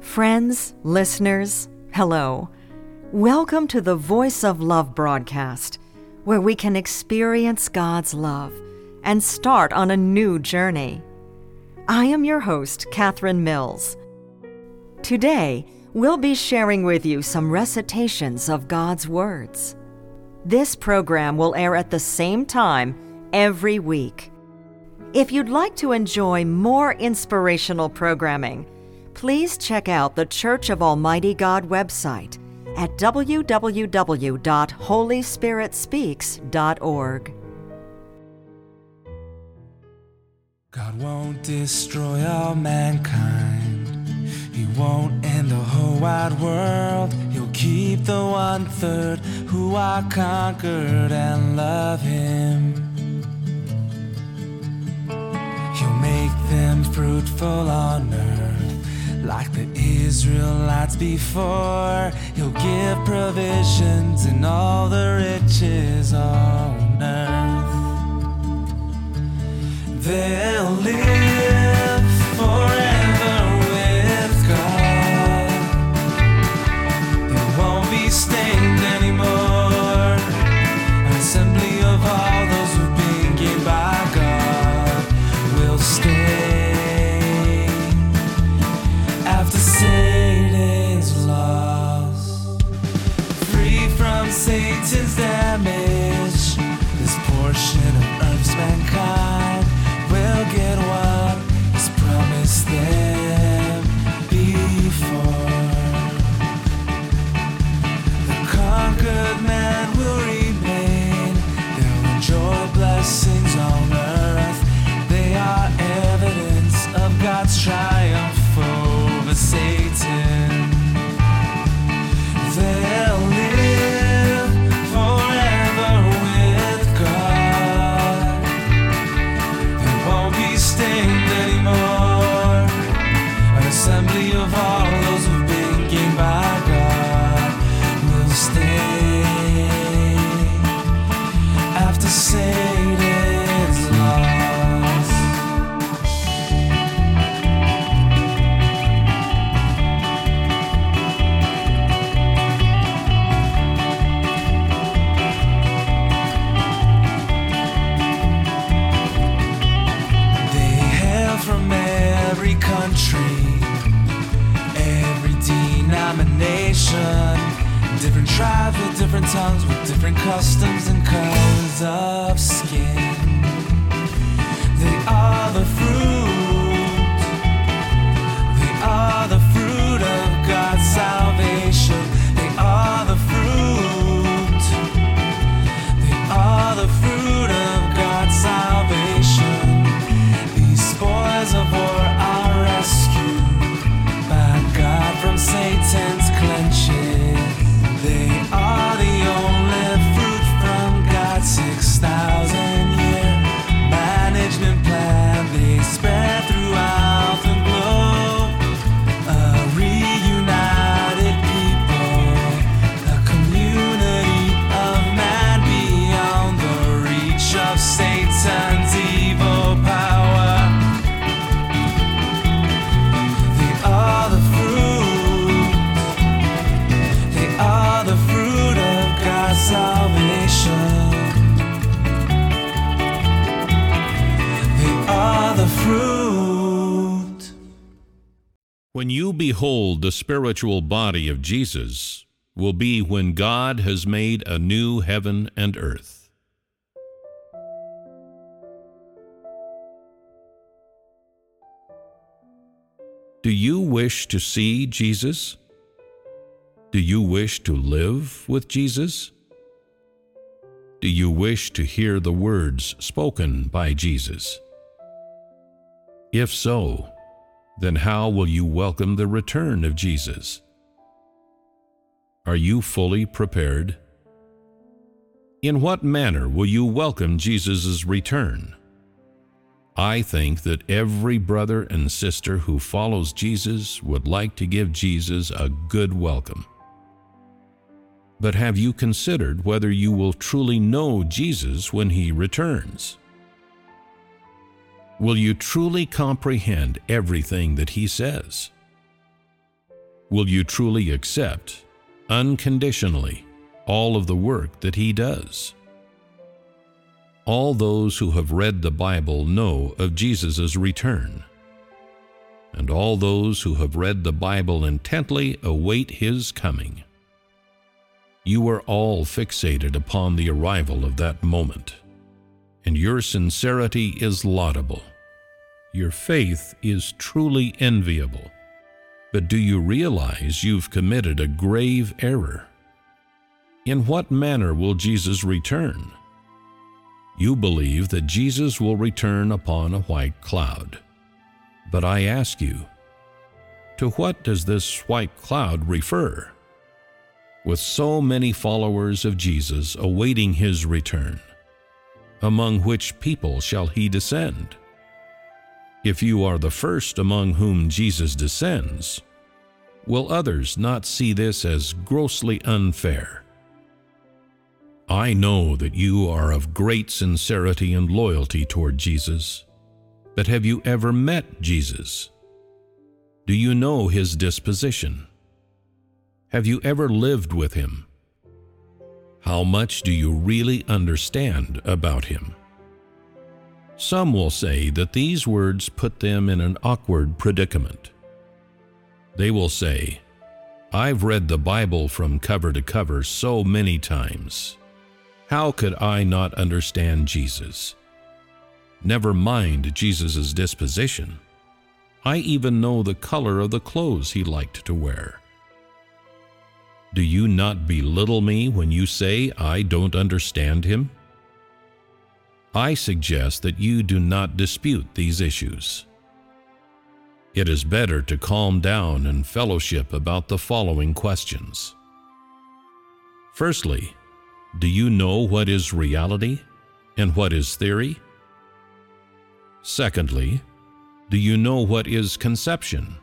Friends, listeners, hello. Welcome to the Voice of Love broadcast, where we can experience God's love and start on a new journey. I am your host, Catherine Mills. Today, we'll be sharing with you some recitations of God's words. This program will air at the same time every week. If you'd like to enjoy more inspirational programming, please check out the Church of Almighty God website at www.holyspiritspeaks.org. God won't destroy all mankind. He won't end the whole wide world. He'll keep the one third who are conquered and love Him. He'll make them fruitful on earth like the Israelites before. He'll give provisions and all the riches on earth. They'll live forever conquered man denomination, different tribes with different tongues, with different customs and colors of skin. They are the fruit, When you behold the spiritual body of Jesus, will be when God has made a new heaven and earth. Do you wish to see Jesus? Do you wish to live with Jesus? Do you wish to hear the words spoken by Jesus? If so, then how will you welcome the return of Jesus? Are you fully prepared? In what manner will you welcome Jesus' return? I think that every brother and sister who follows Jesus would like to give Jesus a good welcome. But have you considered whether you will truly know Jesus when he returns? Will you truly comprehend everything that he says? Will you truly accept, unconditionally, all of the work that He does? All those who have read the Bible know of Jesus' return, and all those who have read the Bible intently await His coming. You are all fixated upon the arrival of that moment, and your sincerity is laudable. Your faith is truly enviable. But do you realize you've committed a grave error? In what manner will Jesus return? You believe that Jesus will return upon a white cloud. But I ask you, to what does this white cloud refer? With so many followers of Jesus awaiting his return, among which people shall he descend? If you are the first among whom Jesus descends, will others not see this as grossly unfair? I know that you are of great sincerity and loyalty toward Jesus, but have you ever met Jesus? Do you know his disposition? Have you ever lived with him? How much do you really understand about him? Some will say that these words put them in an awkward predicament. They will say, I've read the Bible from cover to cover so many times. How could I not understand Jesus? Never mind Jesus' disposition. I even know the color of the clothes he liked to wear. Do you not belittle me when you say I don't understand him? I suggest that you do not dispute these issues. It is better to calm down and fellowship about the following questions. Firstly, do you know what is reality and what is theory? Secondly, do you know what is conception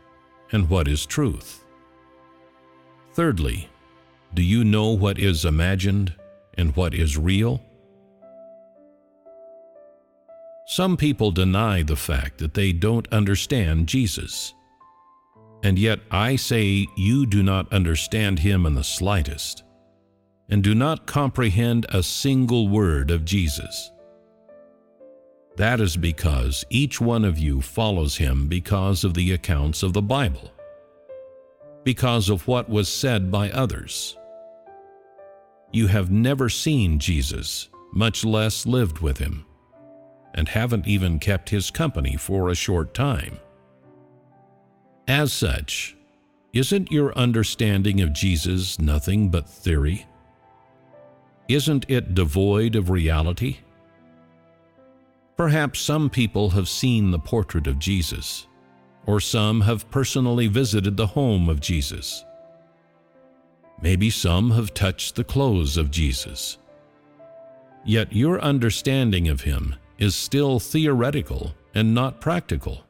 and what is truth? Thirdly, do you know what is imagined and what is real? Some people deny the fact that they don't understand Jesus. And yet I say you do not understand him in the slightest, and do not comprehend a single word of Jesus. That is because each one of you follows him because of the accounts of the Bible, because of what was said by others. You have never seen Jesus, much less lived with him and haven't even kept his company for a short time. As such, isn't your understanding of Jesus nothing but theory? Isn't it devoid of reality? Perhaps some people have seen the portrait of Jesus, or some have personally visited the home of Jesus. Maybe some have touched the clothes of Jesus. Yet your understanding of him is still theoretical and not practical.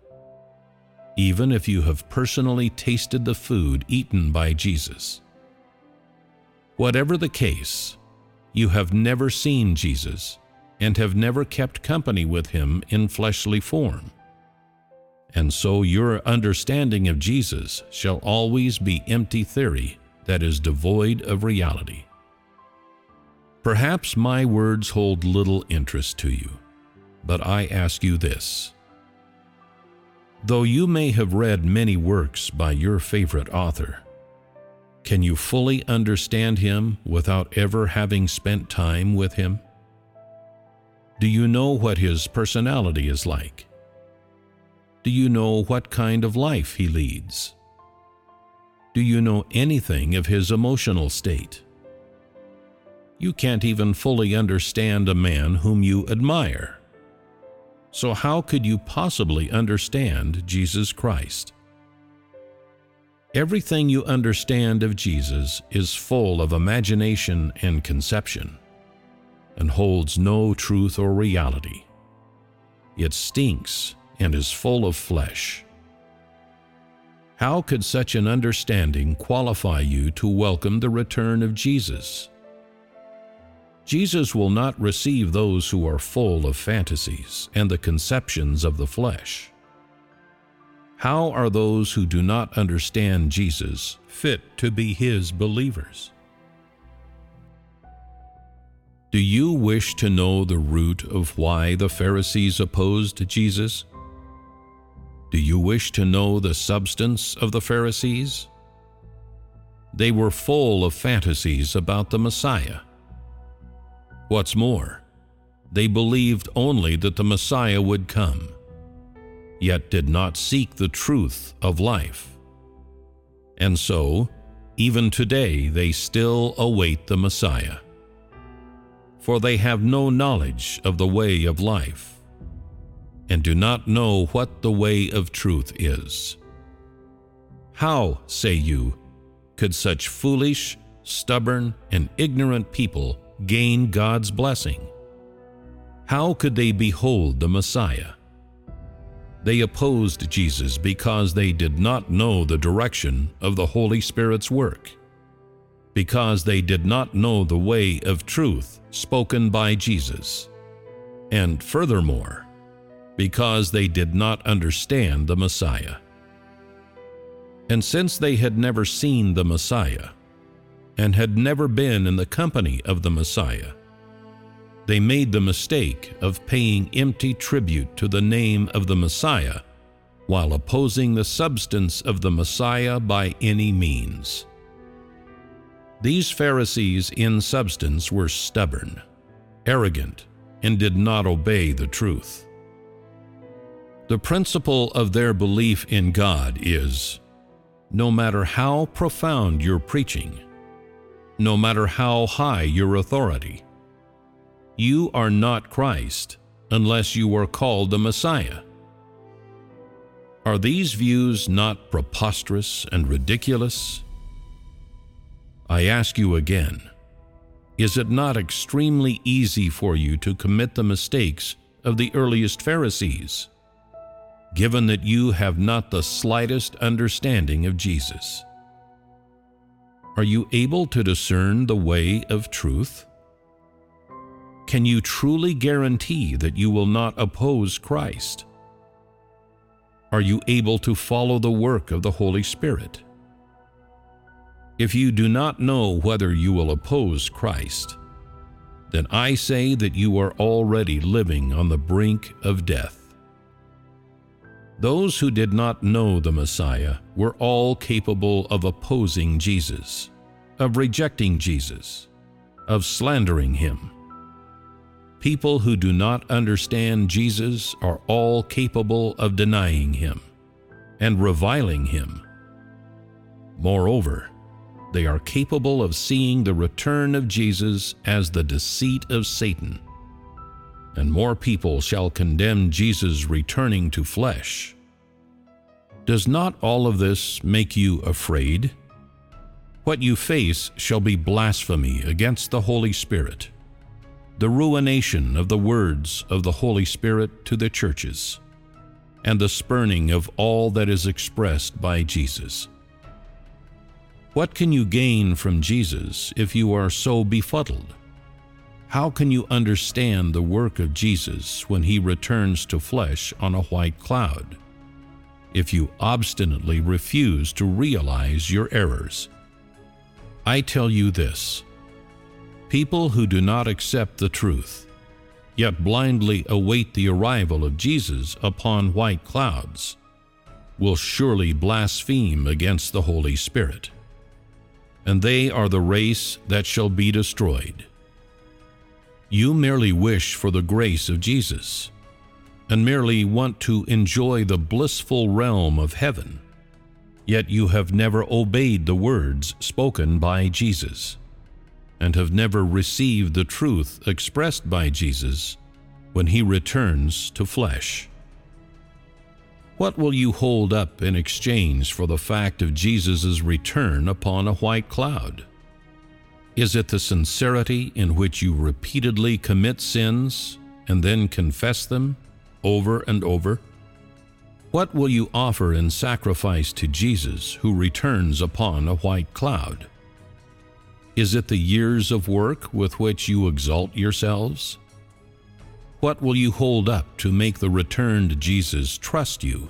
Even if you have personally tasted the food eaten by Jesus. Whatever the case, you have never seen Jesus and have never kept company with him in fleshly form. And so your understanding of Jesus shall always be empty theory that is devoid of reality. Perhaps my words hold little interest to you but I ask you this. Though you may have read many works by your favorite author, can you fully understand him without ever having spent time with him? Do you know what his personality is like? Do you know what kind of life he leads? Do you know anything of his emotional state? You can't even fully understand a man whom you admire so, how could you possibly understand Jesus Christ? Everything you understand of Jesus is full of imagination and conception, and holds no truth or reality. It stinks and is full of flesh. How could such an understanding qualify you to welcome the return of Jesus? Jesus will not receive those who are full of fantasies and the conceptions of the flesh. How are those who do not understand Jesus fit to be his believers? Do you wish to know the root of why the Pharisees opposed Jesus? Do you wish to know the substance of the Pharisees? They were full of fantasies about the Messiah. What's more, they believed only that the Messiah would come, yet did not seek the truth of life. And so, even today, they still await the Messiah. For they have no knowledge of the way of life, and do not know what the way of truth is. How, say you, could such foolish, stubborn, and ignorant people gain God's blessing? How could they behold the Messiah? They opposed Jesus because they did not know the direction of the Holy Spirit's work, because they did not know the way of truth spoken by Jesus, and furthermore, because they did not understand the Messiah. And since they had never seen the Messiah, and had never been in the company of the Messiah, they made the mistake of paying empty tribute to the name of the Messiah while opposing the substance of the Messiah by any means. These Pharisees, in substance, were stubborn, arrogant, and did not obey the truth. The principle of their belief in God is no matter how profound your preaching, no matter how high your authority, you are not Christ unless you are called the Messiah. Are these views not preposterous and ridiculous? I ask you again is it not extremely easy for you to commit the mistakes of the earliest Pharisees? given that you have not the slightest understanding of Jesus? Are you able to discern the way of truth? Can you truly guarantee that you will not oppose Christ? Are you able to follow the work of the Holy Spirit? If you do not know whether you will oppose Christ, then I say that you are already living on the brink of death. Those who did not know the Messiah were all capable of opposing Jesus, of rejecting Jesus, of slandering him. People who do not understand Jesus are all capable of denying him and reviling him. Moreover, they are capable of seeing the return of Jesus as the deceit of Satan and more people shall condemn Jesus returning to flesh. Does not all of this make you afraid? What you face shall be blasphemy against the Holy Spirit, the ruination of the words of the Holy Spirit to the churches, and the spurning of all that is expressed by Jesus. What can you gain from Jesus if you are so befuddled? How can you understand the work of Jesus when he returns to flesh on a white cloud? If you obstinately refuse to realize your errors, I tell you this people who do not accept the truth, yet blindly await the arrival of Jesus upon white clouds, will surely blaspheme against the Holy Spirit. And they are the race that shall be destroyed. You merely wish for the grace of Jesus and merely want to enjoy the blissful realm of heaven, yet you have never obeyed the words spoken by Jesus and have never received the truth expressed by Jesus when he returns to flesh. What will you hold up in exchange for the fact of Jesus' return upon a white cloud? Is it the sincerity in which you repeatedly commit sins and then confess them over and over? What will you offer in sacrifice to Jesus who returns upon a white cloud? Is it the years of work with which you exalt yourselves? What will you hold up to make the returned Jesus trust you?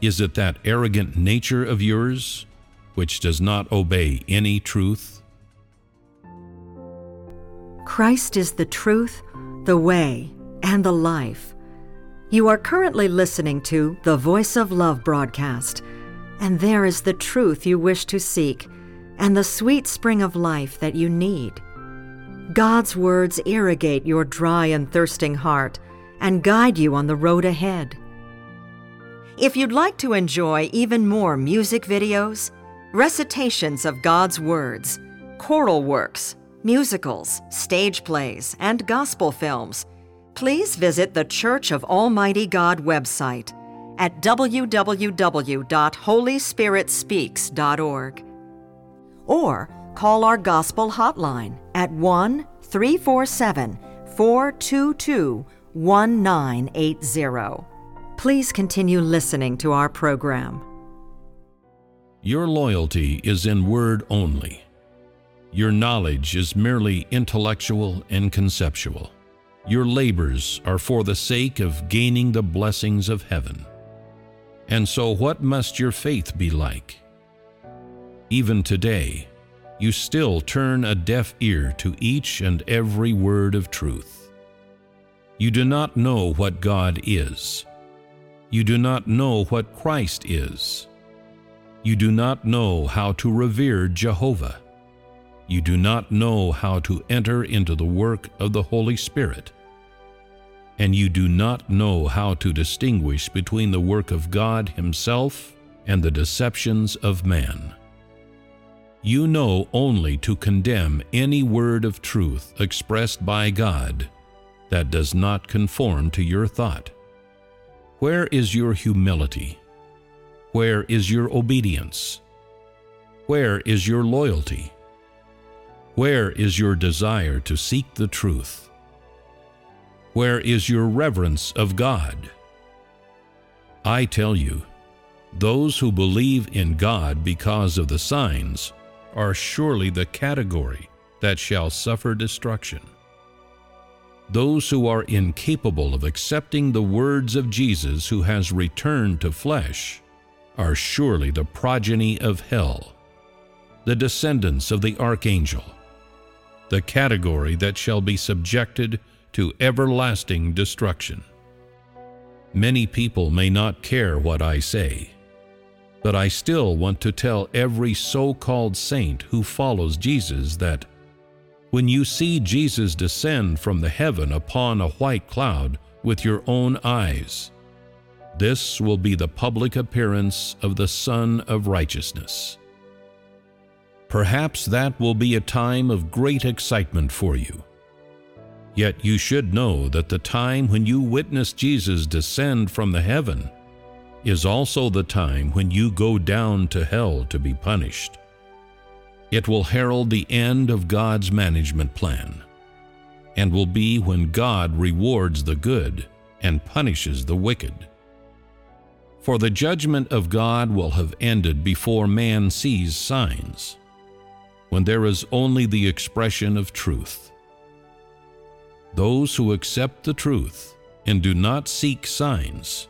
Is it that arrogant nature of yours which does not obey any truth? Christ is the truth, the way, and the life. You are currently listening to the Voice of Love broadcast, and there is the truth you wish to seek and the sweet spring of life that you need. God's words irrigate your dry and thirsting heart and guide you on the road ahead. If you'd like to enjoy even more music videos, recitations of God's words, choral works, musicals, stage plays, and gospel films, please visit the Church of Almighty God website at www.holyspiritspeaks.org or call our gospel hotline at 1 347 422 1980. Please continue listening to our program. Your loyalty is in word only. Your knowledge is merely intellectual and conceptual. Your labors are for the sake of gaining the blessings of heaven. And so, what must your faith be like? Even today, you still turn a deaf ear to each and every word of truth. You do not know what God is. You do not know what Christ is. You do not know how to revere Jehovah. You do not know how to enter into the work of the Holy Spirit. And you do not know how to distinguish between the work of God Himself and the deceptions of man. You know only to condemn any word of truth expressed by God that does not conform to your thought. Where is your humility? Where is your obedience? Where is your loyalty? Where is your desire to seek the truth? Where is your reverence of God? I tell you, those who believe in God because of the signs are surely the category that shall suffer destruction. Those who are incapable of accepting the words of Jesus who has returned to flesh are surely the progeny of hell, the descendants of the archangel, the category that shall be subjected to everlasting destruction. Many people may not care what I say, but I still want to tell every so called saint who follows Jesus that when you see Jesus descend from the heaven upon a white cloud with your own eyes, this will be the public appearance of the Sun of Righteousness. Perhaps that will be a time of great excitement for you. Yet you should know that the time when you witness Jesus descend from the heaven is also the time when you go down to hell to be punished. It will herald the end of God's management plan, and will be when God rewards the good and punishes the wicked. For the judgment of God will have ended before man sees signs, when there is only the expression of truth. Those who accept the truth and do not seek signs,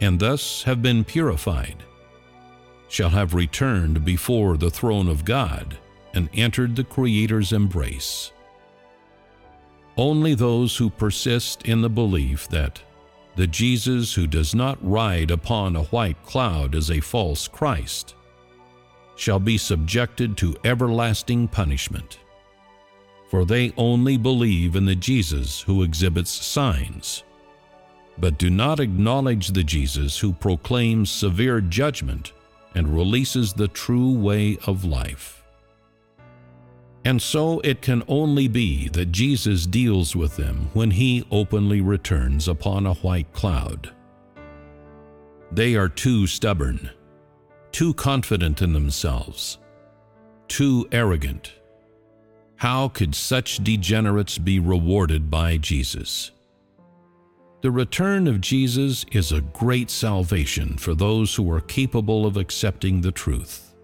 and thus have been purified, shall have returned before the throne of God and entered the Creator's embrace. Only those who persist in the belief that the Jesus who does not ride upon a white cloud is a false Christ shall be subjected to everlasting punishment. For they only believe in the Jesus who exhibits signs, but do not acknowledge the Jesus who proclaims severe judgment and releases the true way of life. And so it can only be that Jesus deals with them when he openly returns upon a white cloud. They are too stubborn, too confident in themselves, too arrogant. How could such degenerates be rewarded by Jesus? The return of Jesus is a great salvation for those who are capable of accepting the truth.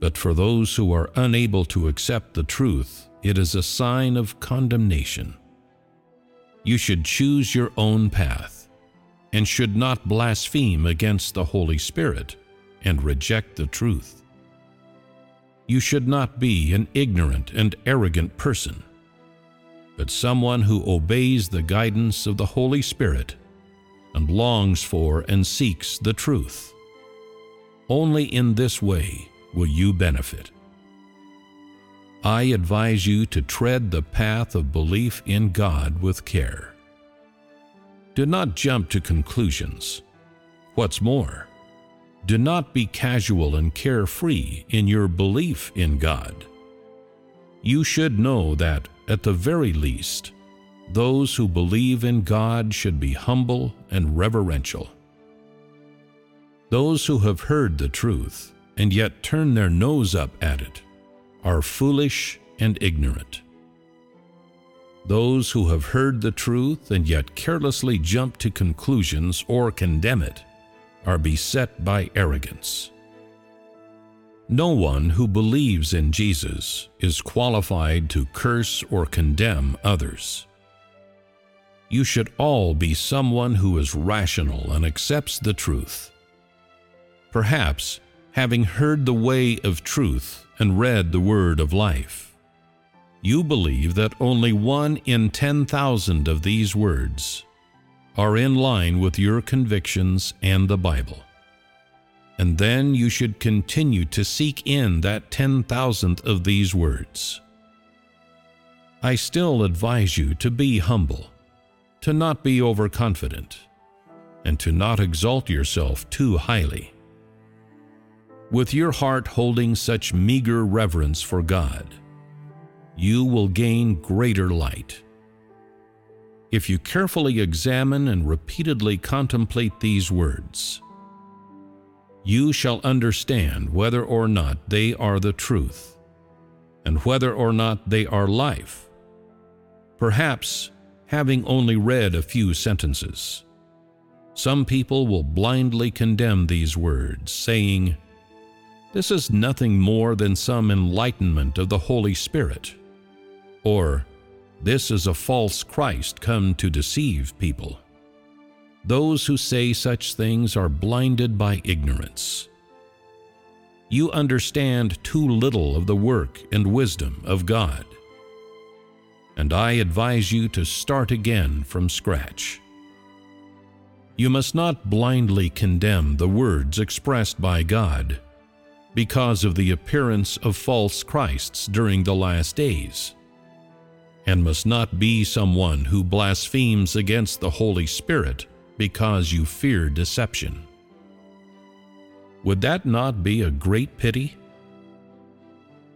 But for those who are unable to accept the truth, it is a sign of condemnation. You should choose your own path. and should not blaspheme against the Holy Spirit and reject the truth. You should not be an ignorant and arrogant person, but someone who obeys the guidance of the Holy Spirit and longs for and seeks the truth. Only in this way will you benefit. I advise you to tread the path of belief in God with care. Do not jump to conclusions. What's more, do not be casual and carefree in your belief in God. You should know that, at the very least, those who believe in God should be humble and reverential. Those who have heard the truth and yet turn their nose up at it are foolish and ignorant. Those who have heard the truth and yet carelessly jump to conclusions or condemn it are beset by arrogance. No one who believes in Jesus is qualified to curse or condemn others. You should all be someone who is rational and accepts the truth. Perhaps, having heard the way of truth and read the word of life, you believe that only one in 10,000 of these words are in line with your convictions and the Bible. And then you should continue to seek in that 10,000th of these words. I still advise you to be humble, to not be overconfident, and to not exalt yourself too highly. With your heart holding such meager reverence for God, you will gain greater light if you carefully examine and repeatedly contemplate these words. You shall understand whether or not they are the truth, and whether or not they are life. Perhaps, having only read a few sentences, some people will blindly condemn these words, saying, This is nothing more than some enlightenment of the Holy Spirit, or this is a false Christ come to deceive people. Those who say such things are blinded by ignorance. You understand too little of the work and wisdom of God. And I advise you to start again from scratch. You must not blindly condemn the words expressed by God because of the appearance of false Christs during the last days and must not be someone who blasphemes against the Holy Spirit because you fear deception. Would that not be a great pity?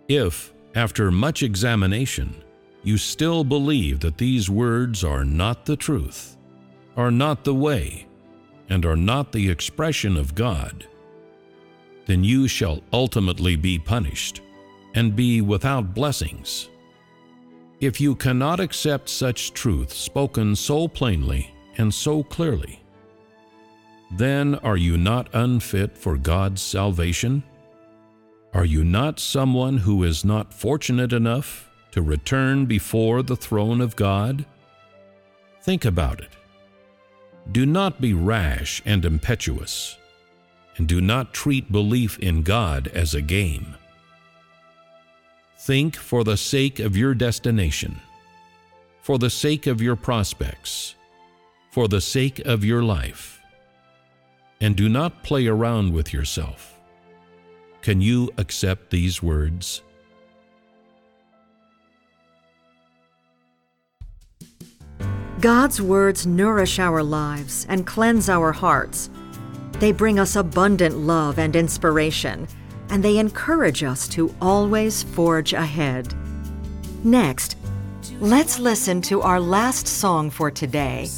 If, after much examination, you still believe that these words are not the truth, are not the way, and are not the expression of God, then you shall ultimately be punished and be without blessings. If you cannot accept such truth spoken so plainly and so clearly, then are you not unfit for God's salvation? Are you not someone who is not fortunate enough to return before the throne of God? Think about it. Do not be rash and impetuous, and do not treat belief in God as a game. Think for the sake of your destination, for the sake of your prospects, for the sake of your life. And do not play around with yourself. Can you accept these words? God's words nourish our lives and cleanse our hearts. They bring us abundant love and inspiration and they encourage us to always forge ahead. Next, let's listen to our last song for today.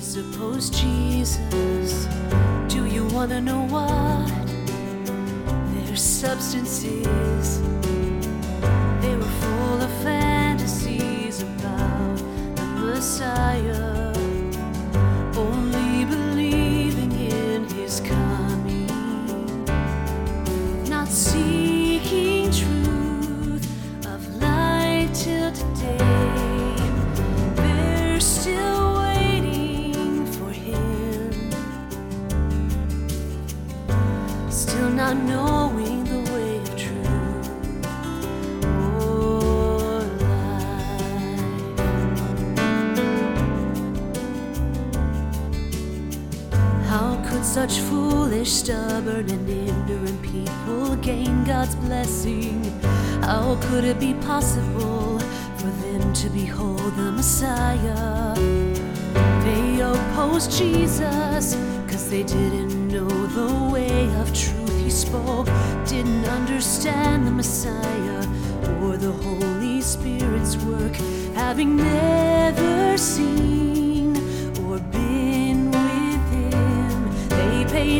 Suppose Jesus, do you want to know what their substance is? They were full of fantasies about the Messiah. Such foolish, stubborn, and ignorant people gain God's blessing? How could it be possible for them to behold the Messiah? They opposed Jesus because they didn't know the way of truth he spoke, didn't understand the Messiah or the Holy Spirit's work, having never seen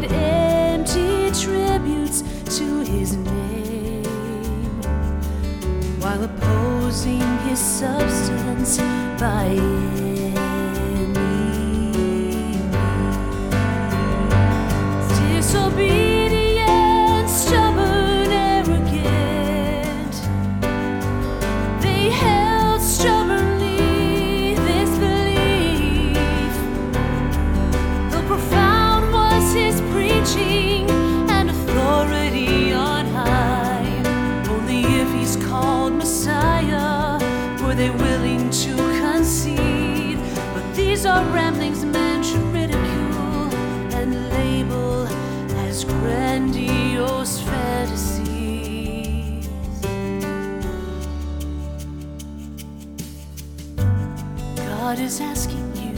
empty tributes to his name. While opposing his substance by God is asking you,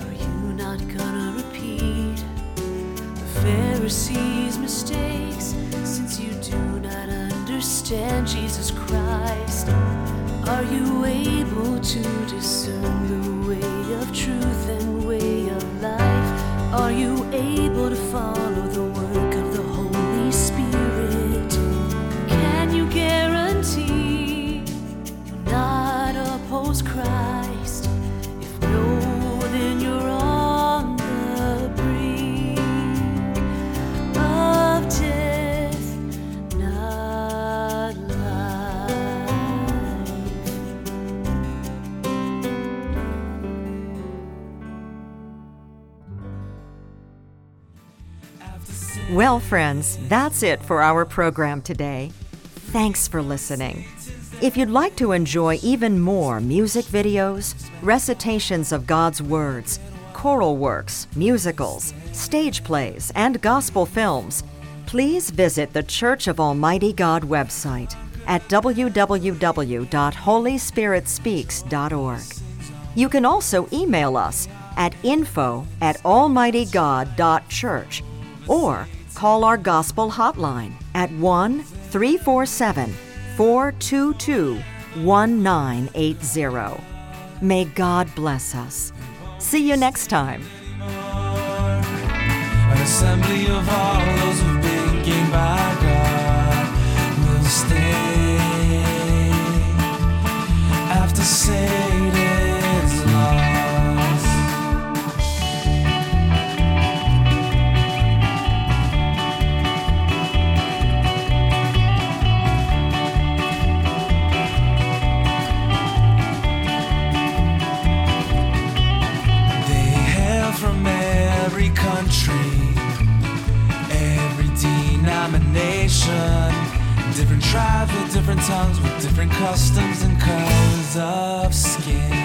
are you not gonna repeat the Pharisees' mistakes since you do not understand Jesus Christ? Are you able to discern the way of truth and way of life? Are you able to follow the work of the Holy Spirit? Can you guarantee you'll not oppose Christ? Well, friends, that's it for our program today. Thanks for listening. If you'd like to enjoy even more music videos, recitations of God's words, choral works, musicals, stage plays, and gospel films, please visit the Church of Almighty God website at www.holyspiritspeaks.org. You can also email us at info at almightygod.church or call our gospel hotline at 1 347 422 1980. May God bless us. See you next time. An assembly of all those who've been gained by God will stay after different tongues, with different customs and colors of skin.